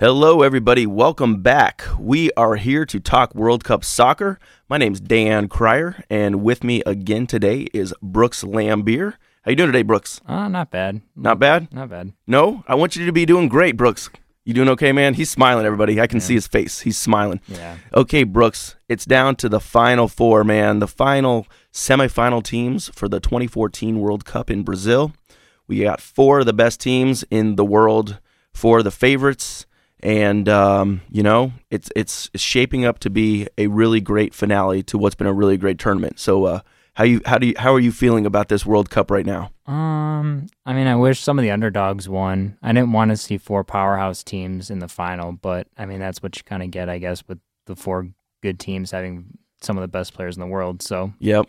Hello, everybody. Welcome back. We are here to talk World Cup soccer. My name's Dan Krier, and with me again today is Brooks Laimbeer. How you doing today, Brooks? Uh, not bad. Not bad? Not bad. No? I want you to be doing great, Brooks. You doing okay, man? He's smiling, everybody. I can see his face. He's smiling. Yeah. Okay, Brooks, it's down to the final four, man. The final semifinal teams for the 2014 World Cup in Brazil. We got four of the best teams in the world, four of the favorites, and um, you know it's it's shaping up to be a really great finale to what's been a really great tournament. So, uh, how you how do you how are you feeling about this World Cup right now? Um, I mean, I wish some of the underdogs won. I didn't want to see four powerhouse teams in the final, but I mean, that's what you kind of get, I guess, with the four good teams having some of the best players in the world. So, Yep.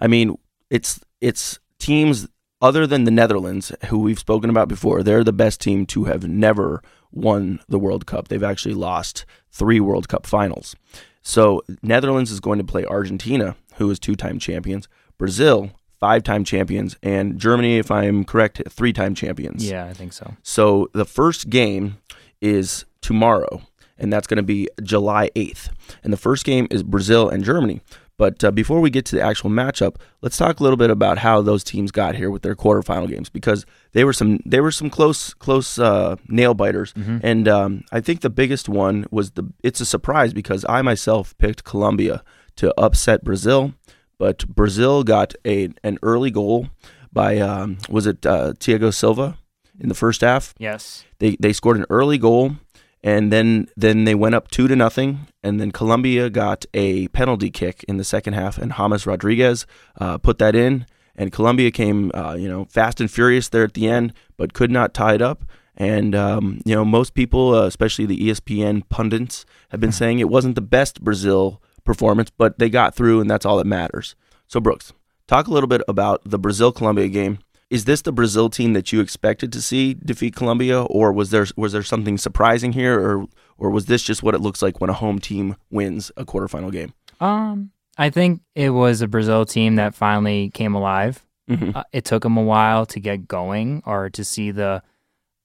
I mean, it's it's teams other than the Netherlands, who we've spoken about before. They're the best team to have never won the World Cup. They've actually lost three World Cup finals. So Netherlands is going to play Argentina, who is two-time champions, Brazil, five-time champions, and Germany, if I'm correct, three-time champions. yeah, I think so. So the first game is tomorrow, and that's going to be July 8th. And the first game is Brazil and Germany. But uh, before we get to the actual matchup, let's talk a little bit about how those teams got here with their quarterfinal games because they were some they were some close close uh, nail biters, and um, I think the biggest one was the it's a surprise because I myself picked Colombia to upset Brazil, but Brazil got a an early goal by um, was it uh, Thiago Silva in the first half, Yes. they they scored an early goal and then then they went up two to nothing. And then Colombia got a penalty kick in the second half and James Rodriguez uh, put that in. And Colombia came uh, you know fast and furious there at the end but could not tie it up. And um, you know most people uh, especially the ESPN pundits have been saying it wasn't the best Brazil performance but they got through and that's all that matters. So Brooks talk a little bit about the Brazil Colombia game is this the Brazil team that you expected to see defeat Colombia, or was there was there something surprising here, or or was this just what it looks like when a home team wins a quarterfinal game? Um, I think it was a Brazil team that finally came alive. Mhm. Uh, it took them a while to get going or to see the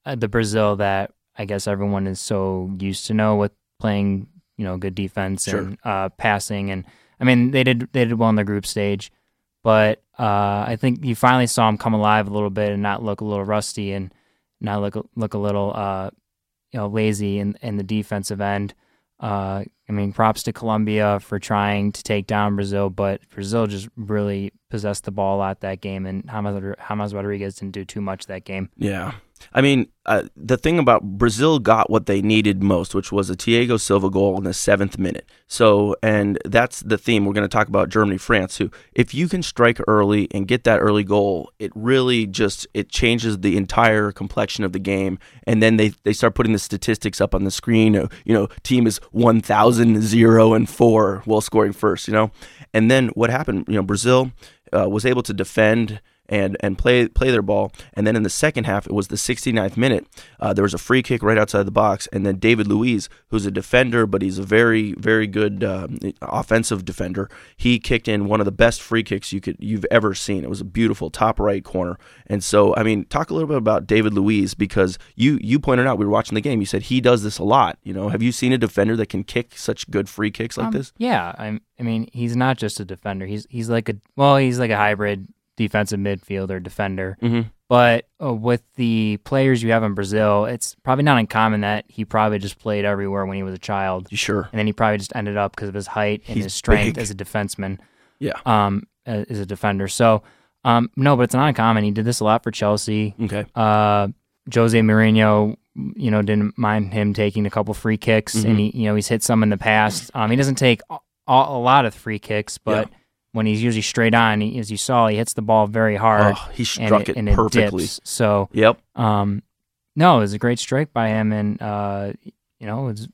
uh, the Brazil that I guess everyone is so used to know with playing, you know, good defense and uh, passing. And I mean, they did they did well in the group stage, but uh, I think you finally saw them come alive a little bit and not look a little rusty and not look look a little uh, you know lazy in in the defensive end. Uh, I mean, props to Colombia for trying to take down Brazil, but Brazil just really possessed the ball a lot that game, and James, James Rodriguez didn't do too much that game. Yeah. I mean, uh, the thing about Brazil got what they needed most, which was a Thiago Silva goal in the seventh minute. So, and that's the theme. We're going to talk about Germany, France, who, if you can strike early and get that early goal, it really just it changes the entire complexion of the game. And then they they start putting the statistics up on the screen. You know, team is 1,000, 0, and 4 while scoring first, you know? And then what happened, you know, Brazil uh, was able to defend and and play play their ball. And then in the second half, it was the 69th minute. Uh, there was a free kick right outside the box, and then David Luiz, who's a defender, but he's a very very good um, offensive defender. He kicked in one of the best free kicks you could you've ever seen. It was a beautiful top right corner. And so, I mean, talk a little bit about David Luiz because you you pointed out we were watching the game. You said he does this a lot. You know, have you seen a defender that can kick such good free kicks like Um, this? Yeah, I'm, I mean, he's not just a defender. He's he's like a well, he's like a hybrid defensive midfielder defender. Mm-hmm. But uh, with the players you have in Brazil, it's probably not uncommon that he probably just played everywhere when he was a child, sure? and then he probably just ended up because of his height and He's his strength big. as a defenseman. Yeah. Um, as a defender. So, um, no, but it's not uncommon. He did this a lot for Chelsea. Okay. Uh, Jose Mourinho, you know, didn't mind him taking a couple free kicks, Mhm. and he, you know, he's hit some in the past. Um, he doesn't take a, a lot of free kicks, but when he's usually straight on, he, as you saw, he hits the ball very hard. Oh, he and struck it, and perfectly. dips. So, Yep. um, no, it was a great strike by him, and uh, you know, it's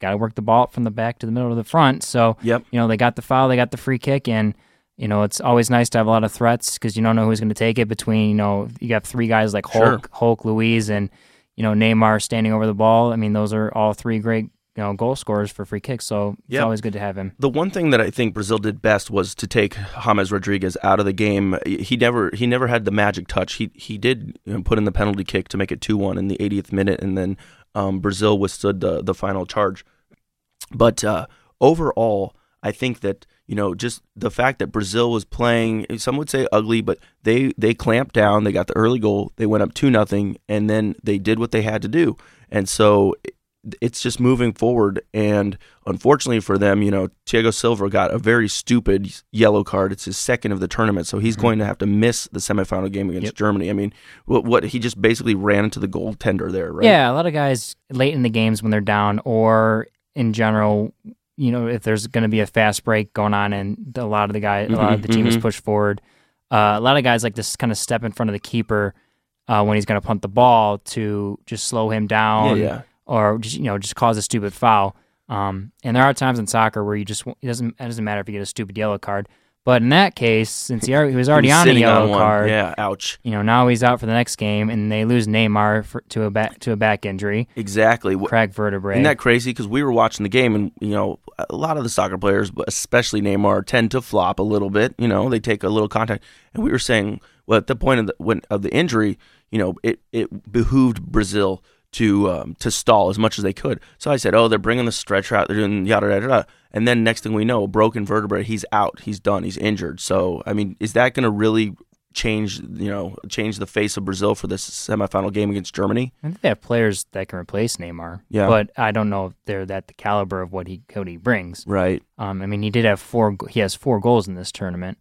got to work the ball from the back to the middle to the front. So, Yep. you know, they got the foul, they got the free kick, and you know, it's always nice to have a lot of threats because you don't know who's going to take it. Between you know, you got three guys like Sure. Hulk, Hulk, Luiz, and you know Neymar standing over the ball. I mean, those are all three great you know goal scorers for free kicks. So it's always good to have him. The one thing that I think Brazil did best was to take James Rodriguez out of the game. He never he never had the magic touch. He he did put in the penalty kick to make it two one in the 80th minute, and then um, Brazil withstood the the final charge. But uh, overall, I think that you know just the fact that Brazil was playing, some would say ugly, but they they clamped down. They got the early goal. They went up two nothing, and then they did what they had to do. And so it's just moving forward. And unfortunately for them, you know, Thiago Silva got a very stupid yellow card. It's his second of the tournament, so he's mm-hmm. going to have to miss the semifinal game against yep. Germany. I mean, what, what, he just basically ran into the goaltender there, right? Yeah, a lot of guys late in the games when they're down, or in general, you know, if there's going to be a fast break going on, and a lot of the guys, mm-hmm, a lot of the team mm-hmm. is pushed forward. Uh, a lot of guys like to kind of step in front of the keeper. Uh, when he's going to punt the ball to just slow him down. Yeah, yeah or just you know just cause a stupid foul. Um, and there are times in soccer where you just it doesn't it doesn't matter if you get a stupid yellow card. But in that case, since he, already, he was already he was on a yellow on card, yeah, ouch. You know, now he's out for the next game, and they lose Neymar for, to a back to a back injury. Exactly, crack vertebrae. Isn't that crazy? Because we were watching the game, and you know, a lot of the soccer players, but especially Neymar, tend to flop a little bit. You know, they take a little contact, and we were saying, well, at the point of the when of the injury, you know, it it behooved Brazil to um, to stall as much as they could. So I said, "Oh, they're bringing the stretcher out. They're doing yada yada yada." And then next thing we know, broken vertebrae. He's out. He's done. He's injured. So I mean, is that going to really change? You know, change the face of Brazil for this semifinal game against Germany? I think they have players that can replace Neymar. Yeah, but I don't know if they're that the caliber of what he he brings. Right. Um. I mean, he did have four. He has four goals in this tournament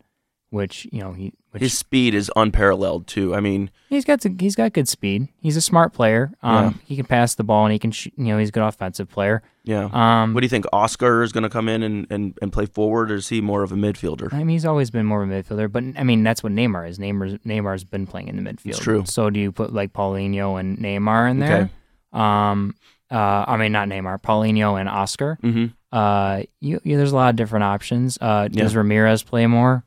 which you know he which, his speed is unparalleled too. I mean, he's got to, he's got good speed. He's a smart player. Um, yeah. he can pass the ball and he can sh- you know he's a good offensive player. Yeah. Um, what do you think? Oscar is going to come in and, and, and play forward, or is he more of a midfielder? I mean, he's always been more of a midfielder, but I mean that's what Neymar is. Neymar Neymar's been playing in the midfield. It's true. So do you put like Paulinho and Neymar in there? Okay. Um. Uh. I mean, not Neymar. Paulinho and Oscar. Mm-hmm. Uh. You, you, There's a lot of different options. Uh. Does yeah. Ramires play more?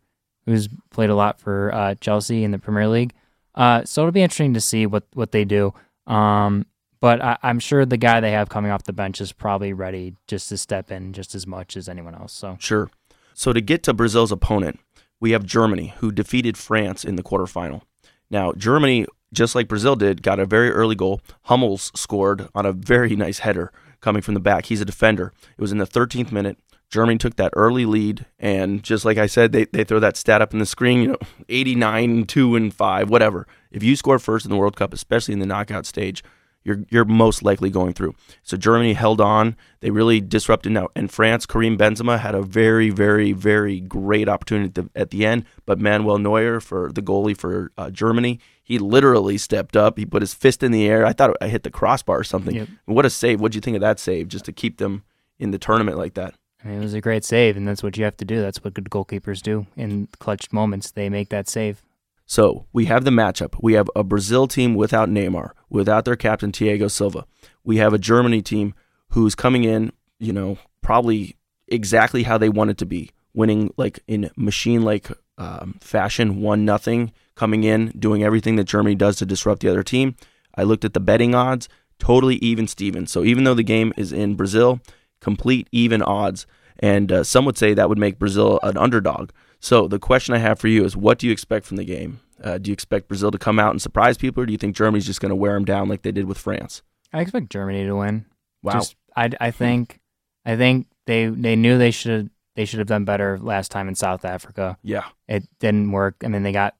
Who's played a lot for uh, Chelsea in the Premier League. Uh, so it'll be interesting to see what, what they do. Um, but I, am sure the guy they have coming off the bench is probably ready just to step in just as much as anyone else. So sure. So to get to Brazil's opponent, we have Germany, who defeated France in the quarterfinal. Now Germany, just like Brazil did, got a very early goal. Hummels scored on a very nice header coming from the back. He's a defender. It was in the 13th minute. Germany took that early lead, and just like I said, they, they throw that stat up in the screen, you know, 89, 2, and 5, whatever. If you score first in the World Cup, especially in the knockout stage, you're you're most likely going through. So Germany held on. They really disrupted now. And France, Karim Benzema had a very, very, very great opportunity at the, at the end. But Manuel Neuer, for the goalie for uh, Germany, he literally stepped up. He put his fist in the air. I thought I hit the crossbar or something. Yep. What a save! What'd you think of that save? Just to keep them in the tournament like that. I mean, it was a great save, and that's what you have to do. That's what good goalkeepers do in clutch moments. They make that save. So we have the matchup. We have a Brazil team without Neymar, without their captain Thiago Silva. We have a Germany team who's coming in, you know, probably exactly how they want it to be, winning like in machine-like um, fashion, one nothing, coming in, doing everything that Germany does to disrupt the other team. I looked at the betting odds, totally even Steven. So even though the game is in Brazil, complete even odds. And uh, some would say that would make Brazil an underdog. So the question I have for you is what do you expect from the game? Uh, do you expect Brazil to come out and surprise people, or do you think Germany's just going to wear them down like they did with France? I expect Germany to win. Wow. Just, I, I think I think they they knew they should they should have done better last time in South Africa. Yeah. It didn't work. I mean, they got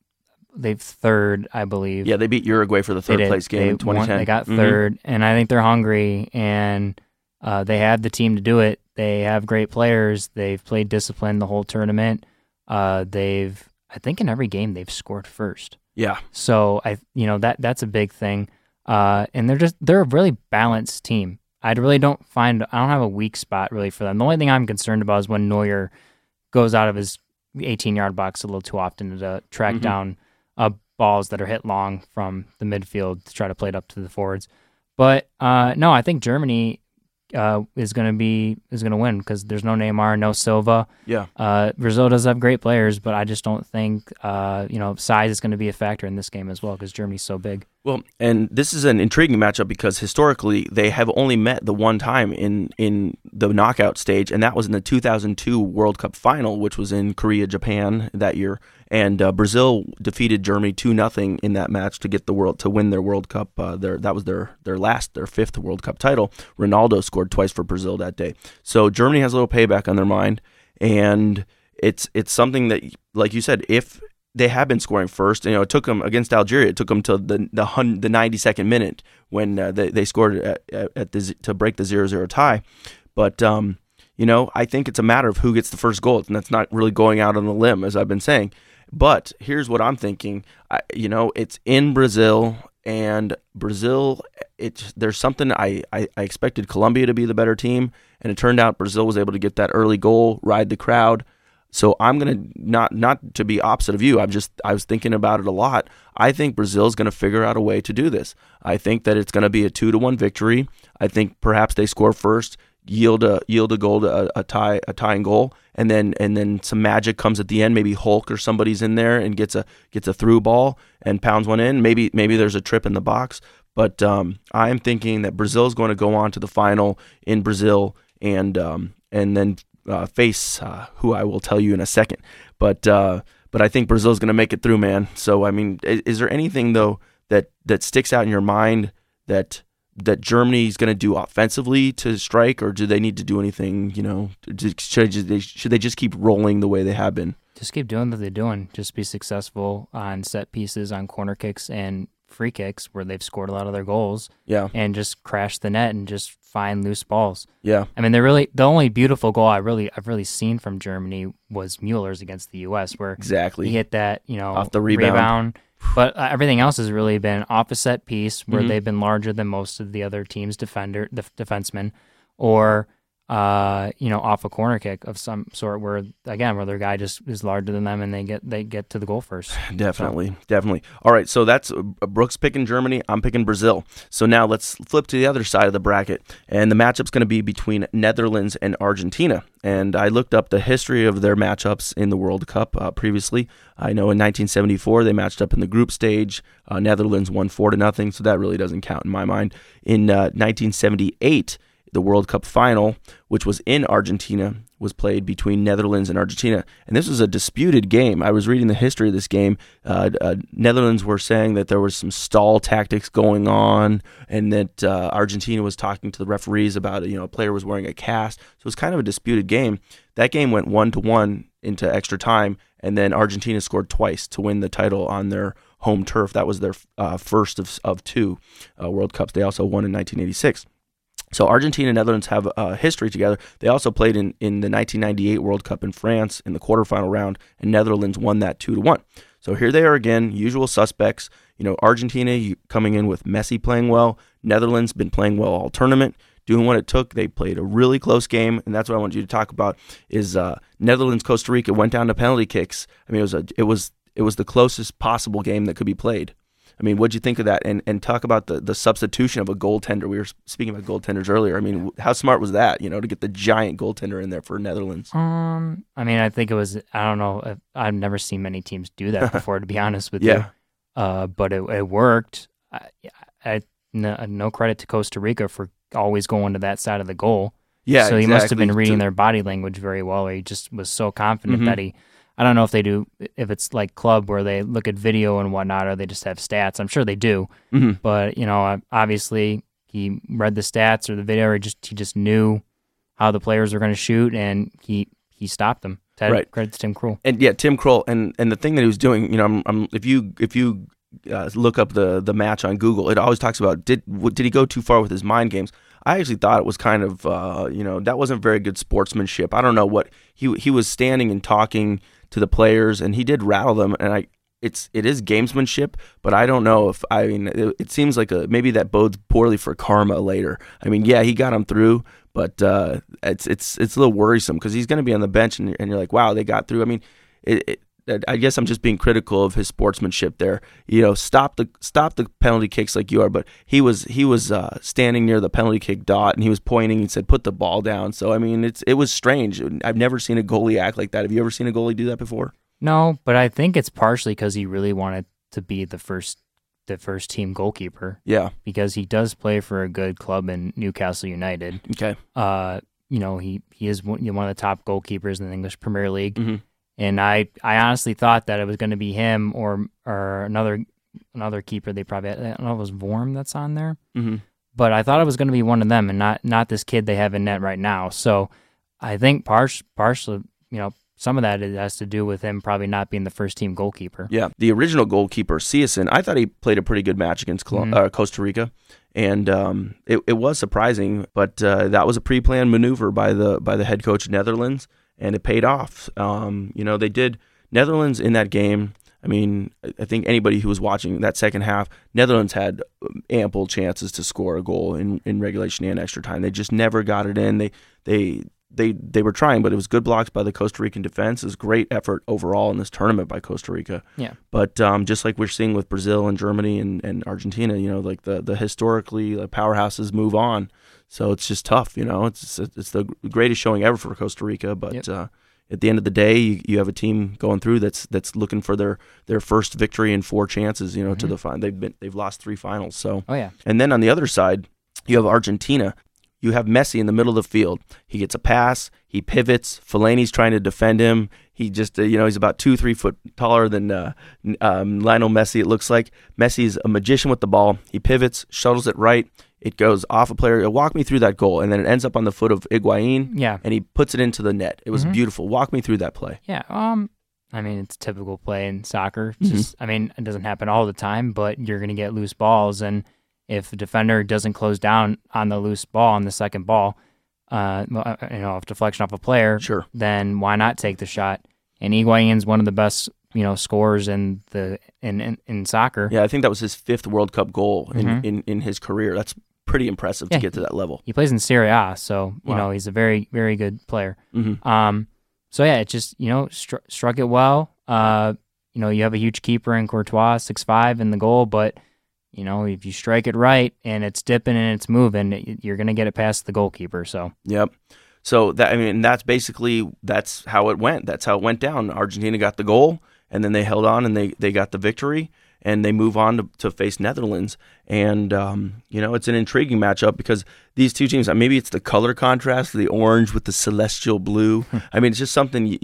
they've third, I believe. Yeah, they beat Uruguay for the third place game they in 2010. Won, they got 3rd mm-hmm. and I think they're hungry and uh, they have the team to do it. They have great players. They've played discipline the whole tournament. Uh, they've, I think, in every game they've scored first. Yeah. So I, you know, that that's a big thing. Uh, and they're just they're a really balanced team. I really don't find I don't have a weak spot really for them. The only thing I'm concerned about is when Neuer goes out of his 18 yard box a little too often to track mm-hmm. down uh, balls that are hit long from the midfield to try to play it up to the forwards. But uh, no, I think Germany uh, is going to be is going to win because there's no Neymar, no Silva. Yeah. Uh, Brazil does have great players, but I just don't think uh, you know size is going to be a factor in this game as well because Germany's so big. Well, and this is an intriguing matchup because historically they have only met the one time in in the knockout stage, and that was in the 2002 World Cup final, which was in Korea, Japan that year. And uh, Brazil defeated Germany two nothing in that match to get the world to win their World Cup. Uh, their that was their their last their fifth World Cup title. Ronaldo scored twice for Brazil that day, so Germany has a little payback on their mind, and it's it's something that, like you said, if they have been scoring first. You know, it took them against Algeria. It took them to the the hun, the 92nd minute when uh, they they scored at, at the to break the 0-0 tie. But um, you know, I think it's a matter of who gets the first goal, and that's not really going out on a limb, as I've been saying. But here's what I'm thinking. I, you know, it's in Brazil, and Brazil. It there's something I, I I expected Colombia to be the better team, and it turned out Brazil was able to get that early goal, ride the crowd. So I'm gonna not not to be opposite of you. I'm just I was thinking about it a lot. I think Brazil's gonna figure out a way to do this. I think that it's gonna be a two to one victory. I think perhaps they score first, yield a yield a goal a, a tie a tying goal, and then and then some magic comes at the end. Maybe Hulk or somebody's in there and gets a gets a through ball and pounds one in. Maybe maybe there's a trip in the box. But um, I'm thinking that Brazil's going to go on to the final in Brazil and um, and then uh, face, uh, who I will tell you in a second. But uh, but I think Brazil's going to make it through, man. So I mean, is, is, there anything though that that sticks out in your mind that that Germany is going to do offensively to strike, or do they need to do anything? You know, should they, should they just keep rolling the way they have been? Just keep doing what they're doing. Just be successful on set pieces, on corner kicks, and free kicks where they've scored a lot of their goals. Yeah. And just crash the net and just find loose balls. Yeah. I mean, they're really the only beautiful goal I really I've really seen from Germany was Mueller's against the U.S. where exactly he hit that you know off the rebound. rebound. But uh, everything else has really been off a set piece where mm-hmm. they've been larger than most of the other team's defender, the defensemen, or uh, you know, off a corner kick of some sort where again where their guy just is larger than them and they get they get to the goal first. Definitely, so. definitely. All right, so that's uh, Brooks picking Germany. I'm picking Brazil. So now let's flip to the other side of the bracket, and the matchup's going to be between Netherlands and Argentina. And I looked up the history of their matchups in the World Cup uh, previously. I know in 1974 they matched up in the group stage. Uh, Netherlands won four to nothing, so that really doesn't count in my mind. In 1978 uh, the World Cup final, which was in Argentina, was played between Netherlands and Argentina. And this was a disputed game. I was reading the history of this game. Uh, uh, Netherlands were saying that there was some stall tactics going on, and that uh, Argentina was talking to the referees about you know a player was wearing a cast. So it was kind of a disputed game. That game went one to one into extra time, and then Argentina scored twice to win the title on their home turf. That was their uh, first of, of two uh, World Cups. They also won in 1986. So Argentina and Netherlands have a history together. They also played in, in the 1998 World Cup in France in the quarterfinal round, and Netherlands won that two to one. So here they are again, usual suspects. You know, Argentina coming in with Messi playing well. Netherlands been playing well all tournament, doing what it took. They played a really close game, and that's what I want you to talk about. Is uh, Netherlands Costa Rica went down to penalty kicks. I mean, it was a, it was it was the closest possible game that could be played. I mean, what'd you think of that? And and talk about the, the substitution of a goaltender. We were speaking about goaltenders earlier. I mean, how smart was that? You know, to get the giant goaltender in there for Netherlands. Um, I mean, I think it was. I don't know. I've never seen many teams do that before, to be honest with yeah. you. Uh, but it, it worked. I, I no, no credit to Costa Rica for always going to that side of the goal. Yeah, so exactly. he must have been reading their body language very well. or He just was so confident mm-hmm. that he I don't know if they do if it's like club where they look at video and whatnot, or they just have stats. I'm sure they do, mm-hmm. but you know, obviously he read the stats or the video, or he just he just knew how the players were going to shoot, and he he stopped them. Ted, right. Credit to Tim Krul. And yeah, Tim Krul, and and the thing that he was doing, you know, I'm, I'm, if you if you uh, look up the the match on Google, it always talks about did did he go too far with his mind games. I actually thought it was kind of uh, you know that wasn't very good sportsmanship. I don't know what he he was standing and talking to the players, and he did rattle them. And I, it's it is gamesmanship, but I don't know if I mean it, it seems like a maybe that bodes poorly for karma later. I mean, yeah, he got him through, but uh, it's it's it's a little worrisome because he's going to be on the bench, and, and you're like, wow, they got through. I mean, it, it I guess I'm just being critical of his sportsmanship there. You know, stop the stop the penalty kicks like you are, but he was he was uh, standing near the penalty kick dot and he was pointing and said, "Put the ball down." So I mean, it's it was strange. I've never seen a goalie act like that. Have you ever seen a goalie do that before? No, but I think it's partially because he really wanted to be the first the first team goalkeeper Yeah. because he does play for a good club in Newcastle United. Okay. Uh, you know, he he is one, you know, one of the top goalkeepers in the English Premier League, Mhm. And I I honestly thought that it was going to be him or or another another keeper. They probably I don't know if it was Vorm that's on there, hmm but I thought it was going to be one of them and not not this kid they have in net right now. So I think partial partially, you know, some of that it has to do with him probably not being the first team goalkeeper. Yeah. The original goalkeeper, Cillessen, I thought he played a pretty good match against Col- Mhm. uh, Costa Rica. And um, it, it was surprising, but uh, that was a pre-planned maneuver by the by the head coach Netherlands, and it paid off. Um, you know, they did Netherlands in that game. I mean, I- think anybody who was watching that second half, Netherlands had um, ample chances to score a goal in, in regulation and extra time. They just never got it in. They they they they were trying, but it was good blocks by the Costa Rican defense. It was great effort overall in this tournament by Costa Rica. Yeah. But um, just like we're seeing with Brazil and Germany and, and Argentina, you know, like the the historically like, powerhouses move on. So it's just tough, you know. It's it's the greatest showing ever for Costa Rica, but Yep. uh, at the end of the day, you, you have a team going through that's that's looking for their, their first victory in four chances, you know, to Mhm. the final. They've been they've lost three finals. So Oh yeah, and then on the other side, you have Argentina. You have Messi in the middle of the field. He gets a pass. He pivots. Fellaini's trying to defend him. He just, uh, you know, he's about two, three foot taller than uh, um, Lionel Messi. It looks like Messi's a magician with the ball. He pivots, shuttles it right. It goes off a player. Walk me through that goal, and then it ends up on the foot of Higuain, yeah, and he puts it into the net. It was Mhm. beautiful. Walk me through that play. yeah. Um, I mean, it's a typical play in soccer. Mhm. Just, I mean, it doesn't happen all the time, but you're going to get loose balls, and if the defender doesn't close down on the loose ball on the second ball, uh, uh, you know, if deflection off a player, Sure. then why not take the shot? And Higuain's one of the best, you know, scorers in the in in, in soccer. Yeah, I think that was his fifth World Cup goal in, Mhm. in, in his career. That's pretty impressive Yeah, to get to that level. He plays in Serie A, so you Wow. know he's a very very good player. hmm Um, so yeah, it just you know stru- struck it well. Uh, you know you have a huge keeper in Courtois, six five in the goal, but you know if you strike it right and it's dipping and it's moving, you're gonna get it past the goalkeeper. So Yep. So that I mean, that's basically that's how it went. That's how it went down. Argentina got the goal, and then they held on and they they got the victory, and they move on to, to face Netherlands. And um, you know, it's an intriguing matchup because these two teams. Maybe it's the color contrast, the orange with the celestial blue. I mean, it's just something.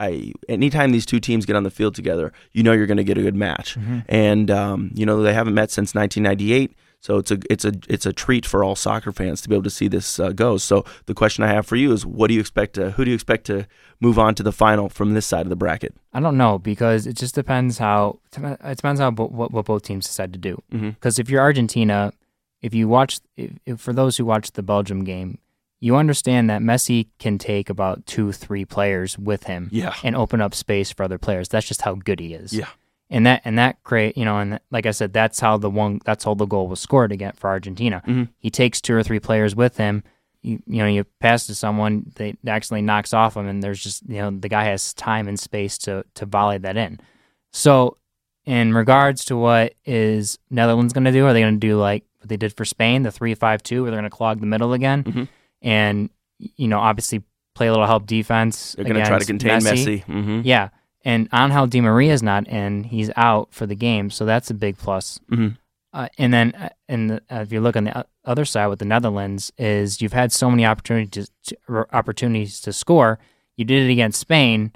I anytime these two teams get on the field together, you know you're going to get a good match. And um, you know they haven't met since 1998. So it's a it's a it's a treat for all soccer fans to be able to see this uh, go. So the question I have for you is, what do you expect to who do you expect to move on to the final from this side of the bracket? I don't know because it just depends how it depends how bo- what, what both teams decide to do. Mm-hmm. Because if you're Argentina, if you watch, if, if for those who watched the Belgium game, you understand that Messi can take about two, three players with him Yeah, and open up space for other players. That's just how good he is. Yeah. And that and that create you know and like I said that's how the one that's how the goal was scored again for Argentina. Mhm. He takes two or three players with him. You, you know you pass to someone they accidentally knocks off him and there's just you know the guy has time and space to to volley that in. So in regards to what is Netherlands going to do, are they going to do like what they did for Spain, the three five two, where they're going to clog the middle again, Mhm. and you know obviously play a little help defense. they're going to try to contain Messi. Mm-hmm. yeah, and Angel Di Maria's not in; he's out for the game, so that's a big plus. Mm-hmm. Uh, and then, uh, in the, uh, if you look on the other side with the Netherlands, is you've had so many opportunities to, r- opportunities to score. You did it against Spain,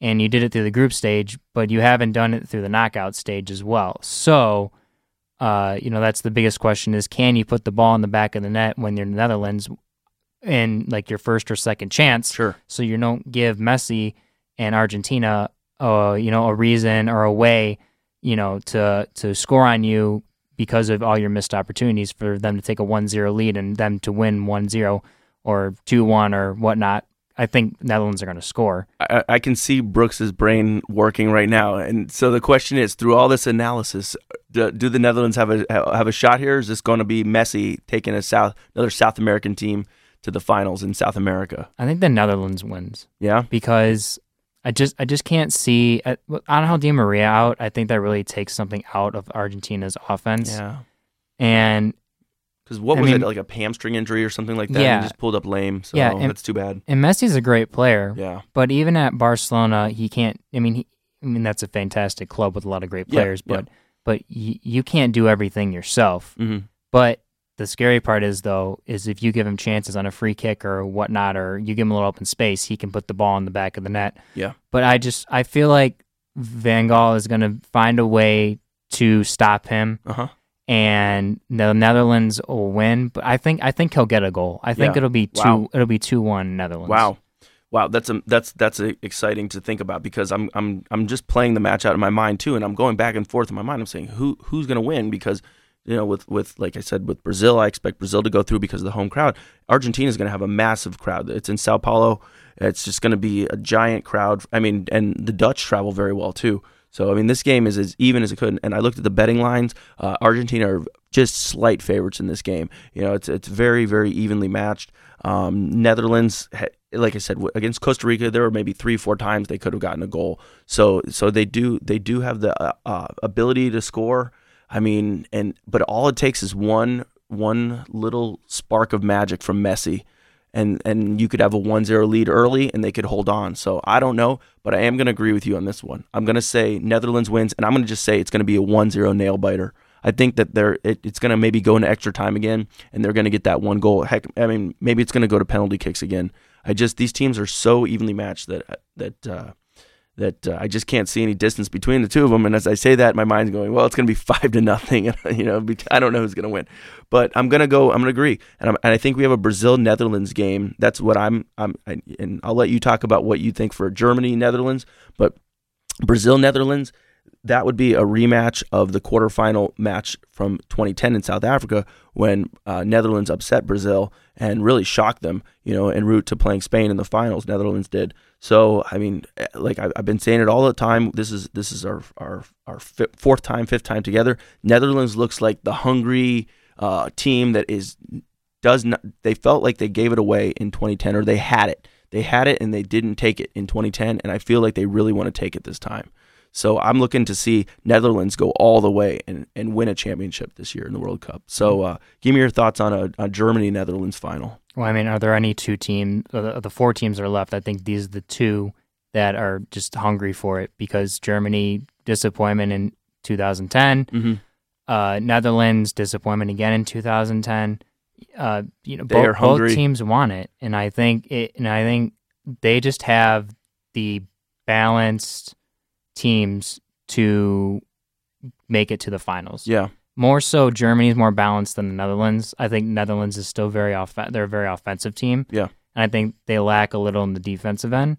and you did it through the group stage, but you haven't done it through the knockout stage as well. So, uh, you know, that's the biggest question: is can you put the ball in the back of the net when you're in the Netherlands in like your first or second chance? Sure. so you don't give Messi and Argentina, uh, you know, a reason or a way, you know, to to score on you because of all your missed opportunities for them to take a 1-0 lead and them to win 1-0 or 2-1 or whatnot. I think Netherlands are going to score. I, I can see Brooks's brain working right now, and so the question is: through all this analysis, do, do the Netherlands have a have a shot here? Or is this going to be Messi taking a South another South American team to the finals in South America? I think the Netherlands wins Yeah. because I just I just can't see uh, with Angel Di Maria out. I think that really takes something out of Argentina's offense. Yeah. And Because what I was mean- it like a hamstring injury or something like that? Yeah. He just pulled up lame. So Yeah, and- that's too bad. and Messi's a great player. Yeah. But even at Barcelona, he can't. I mean, he, I mean that's a fantastic club with a lot of great players. yeah. But but y- you can't do everything yourself. hmm But the scary part is though is if you give him chances on a free kick or whatnot, or you give him a little open space, he can put the ball in the back of the net. Yeah. But I just I feel like Van Gaal is going to find a way to stop him, Uh huh. and the Netherlands will win. But I think I think he'll get a goal. I think Yeah. it'll be two. Wow. It'll be two one Netherlands. Wow. Wow, that's um that's that's uh, exciting to think about because I'm I'm I'm just playing the match out in my mind too, and I'm going back and forth in my mind. I'm saying who who's going to win because you know with with like I said with Brazil, I expect Brazil to go through because of the home crowd. Argentina is going to have a massive crowd. It's in Sao Paulo. It's just going to be a giant crowd. I mean, and the Dutch travel very well too. So I mean, this game is as even as it could. And I looked at the betting lines. Uh, Argentina are just slight favorites in this game. You know, it's it's very very evenly matched. Um, Netherlands, like I said, against Costa Rica, there were maybe three four times they could have gotten a goal. So so they do they do have the uh, uh, ability to score. I mean, and but all it takes is one one little spark of magic from Messi and and you could have a 1-0 lead early and they could hold on. So I don't know, but I am going to agree with you on this one. I'm going to say Netherlands wins and I'm going to just say it's going to be a 1-0 nail biter. I think that they're it, it's going to maybe go into extra time again and they're going to get that one goal. Heck, I mean maybe it's going to go to penalty kicks again. I just these teams are so evenly matched that that uh, that uh, I just can't see any distance between the two of them. And as I say that, my mind's going, well, it's going to be five to nothing. you know, I don't know who's going to win, but I'm going to go. I'm going to agree, and, and I think we have a Brazil Netherlands game. That's what I'm. I'm, I, and I'll let you talk about what you think for Germany Netherlands, but Brazil Netherlands. That would be a rematch of the quarterfinal match from 2010 in South Africa when uh, Netherlands upset Brazil and really shocked them, you know, en route to playing Spain in the finals. Netherlands did. So I mean, eh, like I've been saying it all the time. This is this is our our our fourth time, fifth time together. Netherlands looks like the hungry uh, team that is does not. They felt like they gave it away in 2010, or they had it. They had it and they didn't take it in 2010, and I feel like they really want to take it this time. So I'm looking to see Netherlands go all the way and, and win a championship this year in the World Cup. So uh, give me your thoughts on a, a Germany Netherlands final. Well, I mean, are there any two teams? The, the four teams that are left, I think these are the two that are just hungry for it because Germany disappointment in 2010, Mm-hmm. uh, Netherlands disappointment again in 2010. Uh, you know, They both, are both teams want it, and I think it, and I think they just have the balanced teams to make it to the finals. Yeah, More so, Germany is more balanced than the Netherlands. I think Netherlands is still very off. They're a very offensive team. Yeah. and I think they lack a little in the defensive end.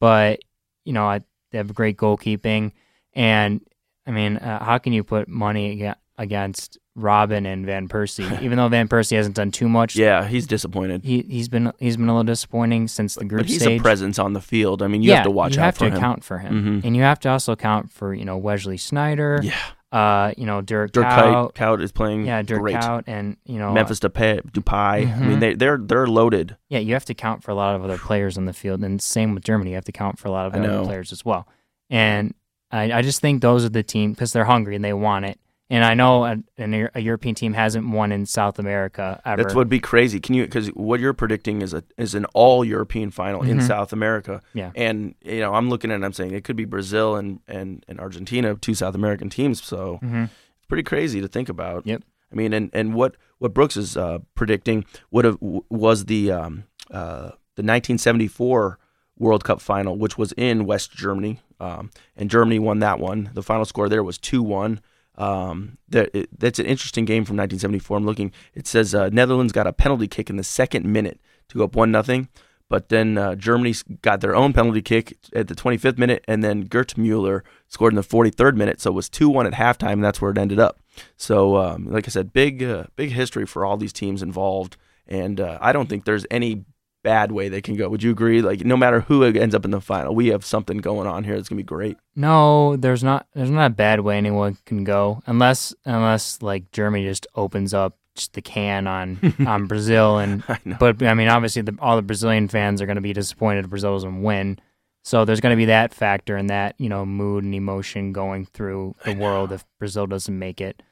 But you know, I, they have great goalkeeping, and I mean, uh, how can you put money against Robin and Van Persie? Even though Van Persie hasn't done too much, yeah, he's disappointed. he he's been he's been a little disappointing since the group But he's stage. a presence on the field. I mean, you yeah, have to watch out. you have to him. account for him, Mhm. and you have to also account for you know Wesley Sneijder. Yeah, Uh, you know Dirk, Dirk Kuyt is playing yeah, Dirk great. Kuyt, and you know Memphis Depay, Depay. I Mhm. mean, they they're they're loaded. Yeah, you have to count for a lot of other players on the field, and same with Germany. You have to count for a lot of I other know. players as well. And I, I just think those are the team because they're hungry and they want it. And I know a, a European team hasn't won in South America ever. That's what'd be crazy. Can you? Because what you're predicting is a is an all European final in Mhm. South America. Yeah. And you know, I'm looking at it. I'm saying it could be Brazil and and and Argentina, two South American teams. So hmm it's pretty crazy to think about. Yep. I mean, and and what what Brooks is uh, predicting would have was the um, uh, the 1974 World Cup final, which was in West Germany, um, and Germany won that one. The final score there was two one. Um, that it, that's an interesting game from 1974. I'm looking. It says uh, Netherlands got a penalty kick in the second minute to go up one nothing. But then uh, Germany got their own penalty kick at the 25th minute, and then Gerd Mueller scored in the 43rd minute. So it was 2 1 at halftime, and that's where it ended up. So, um, like I said, big uh, big history for all these teams involved. And uh, I don't think there's any bad way they can go. Would you agree? Like, no matter who ends up in the final, we have something going on here that's going to be great. No, there's not. There's not a bad way anyone can go unless unless like Germany just opens up just the can on on Brazil and I. But I mean, obviously, the, all the Brazilian fans are going to be disappointed if Brazil doesn't win. So there's going to be that factor and that you know mood and emotion going through the world if Brazil doesn't make it.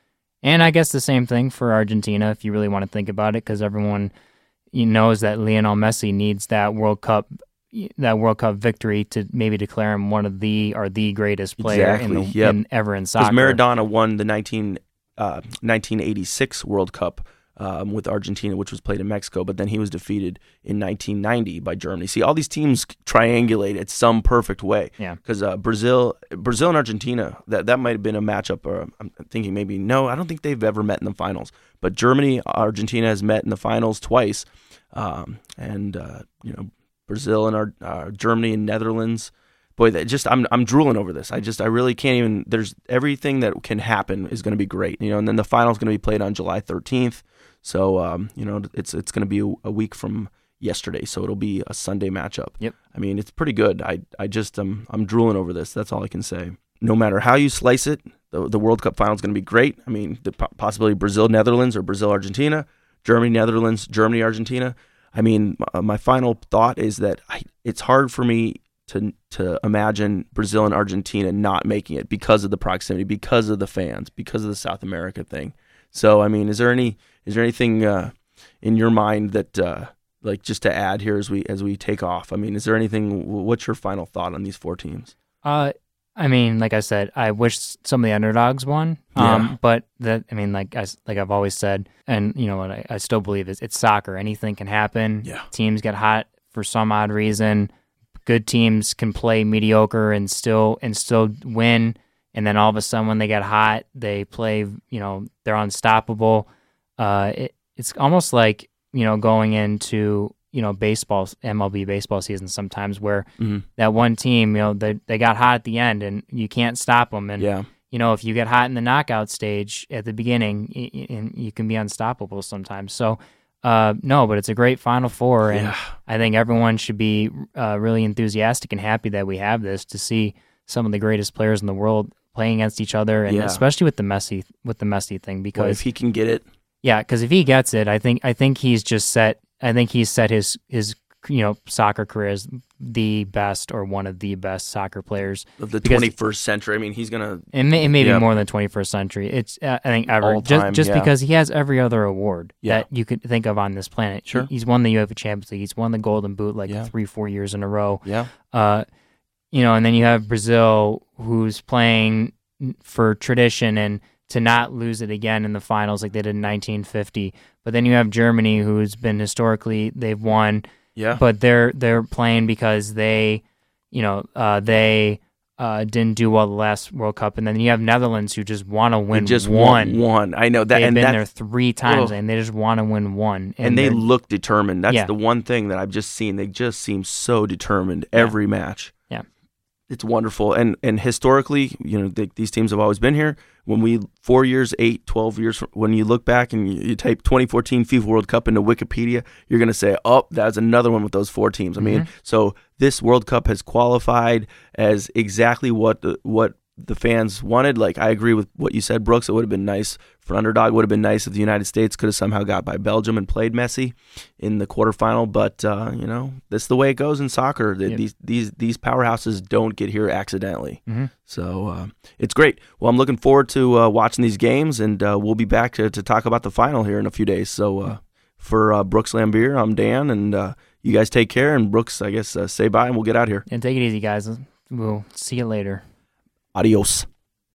And I guess the same thing for Argentina if you really want to think about it, because everyone you knows that Lionel Messi needs that World Cup that World Cup victory to maybe declare him one of the or the greatest player Exactly, in the yep. in, ever in Because soccer. Maradona won the 19, uh, 1986 World Cup um, with Argentina, which was played in Mexico, but then he was defeated in 1990 by Germany. See, all these teams triangulate at some perfect way. Yeah. Because uh, Brazil, Brazil and Argentina, that that might have been a matchup. Or I'm thinking maybe no, I don't think they've ever met in the finals. But Germany, Argentina has met in the finals twice, um, and uh, you know Brazil and our uh, Germany and Netherlands boy that just I'm I'm drooling over this. I just I really can't even there's everything that can happen is going to be great. You know, and then the final is going to be played on July 13th. So um, you know, it's it's going to be a, a week from yesterday, so it'll be a Sunday matchup. Yep. I mean, it's pretty good. I I just um I'm drooling over this. That's all I can say. No matter how you slice it, the the World Cup final is going to be great. I mean, the po- possibility Brazil Netherlands or Brazil Argentina, Germany Netherlands, Germany Argentina. I mean, my, my final thought is that I, it's hard for me to to imagine Brazil and Argentina not making it because of the proximity, because of the fans, because of the South America thing. So, I mean, is there any is there anything uh, in your mind that uh, like just to add here as we as we take off? I mean, is there anything? What's your final thought on these four teams? Uh, I mean, like I said, I wish some of the underdogs won. Yeah. Um, but that, I mean, like I, like I've always said, and you know what, I, I still believe is it's soccer. Anything can happen. Yeah. Teams get hot for some odd reason. Good teams can play mediocre and still and still win. And then all of a sudden, when they get hot, they play. You know, they're unstoppable. Uh, it, it's almost like you know going into you know baseball MLB baseball season sometimes where Mhm. that one team you know they they got hot at the end and you can't stop them and Yeah, you know if you get hot in the knockout stage at the beginning and you can be unstoppable sometimes so uh no but it's a great final four and yeah, I think everyone should be uh, really enthusiastic and happy that we have this to see some of the greatest players in the world playing against each other and Yeah. especially with the Messi with the Messi thing because if he can get it, yeah, because if he gets it, I think I think he's just set. I think he's set his his you know soccer career as the best or one of the best soccer players, of the 21st century. I mean, he's gonna. and may, maybe Yeah. more than twenty first century. It's uh, I think ever All just time, just yeah. because he has every other award Yeah. that you could think of on this planet. Sure. he's won the UEFA Champions League. He's won the Golden Boot like three four years in a row. Yeah, Uh, you know, and then you have Brazil who's playing for tradition and to not lose it again in the finals like they did in 1950. But then you have Germany who's been historically they've won, yeah, but they're they're playing because they, you know, uh, they uh, didn't do well the last World Cup, and then you have Netherlands who just want to They win just one. won one. I know that, They've and been there three times, and they just want to win one. and they they're- look determined. That's Yeah. the one thing that I've just seen. They just seem so determined every match. Yeah. It's wonderful. And and historically, you know, th- these teams have always been here. When we four years, eight, 12 years, when you look back and you, you type 2014 FIFA World Cup into Wikipedia, you're gonna say, oh, that's another one with those four teams. I mean, mm-hmm. so this World Cup has qualified as exactly what the, what the fans wanted. Like I agree with what you said, Brooks. It would have been nice for underdog. Would have been nice if the United States could have somehow got by Belgium and played Messi in the quarterfinal. But uh, you know, that's the way it goes in soccer. The- Yep. These these these powerhouses don't get here accidentally. Mhm. So uh, it's great. Well, I'm looking forward to uh, watching these games, and uh, we'll be back to, to talk about the final here in a few days. So uh, for uh, Brooks Laimbeer, I'm Dan, and uh, you guys take care. And Brooks, I guess uh, say bye, and we'll get out here. and take it easy, guys. We'll see you later. アディオス。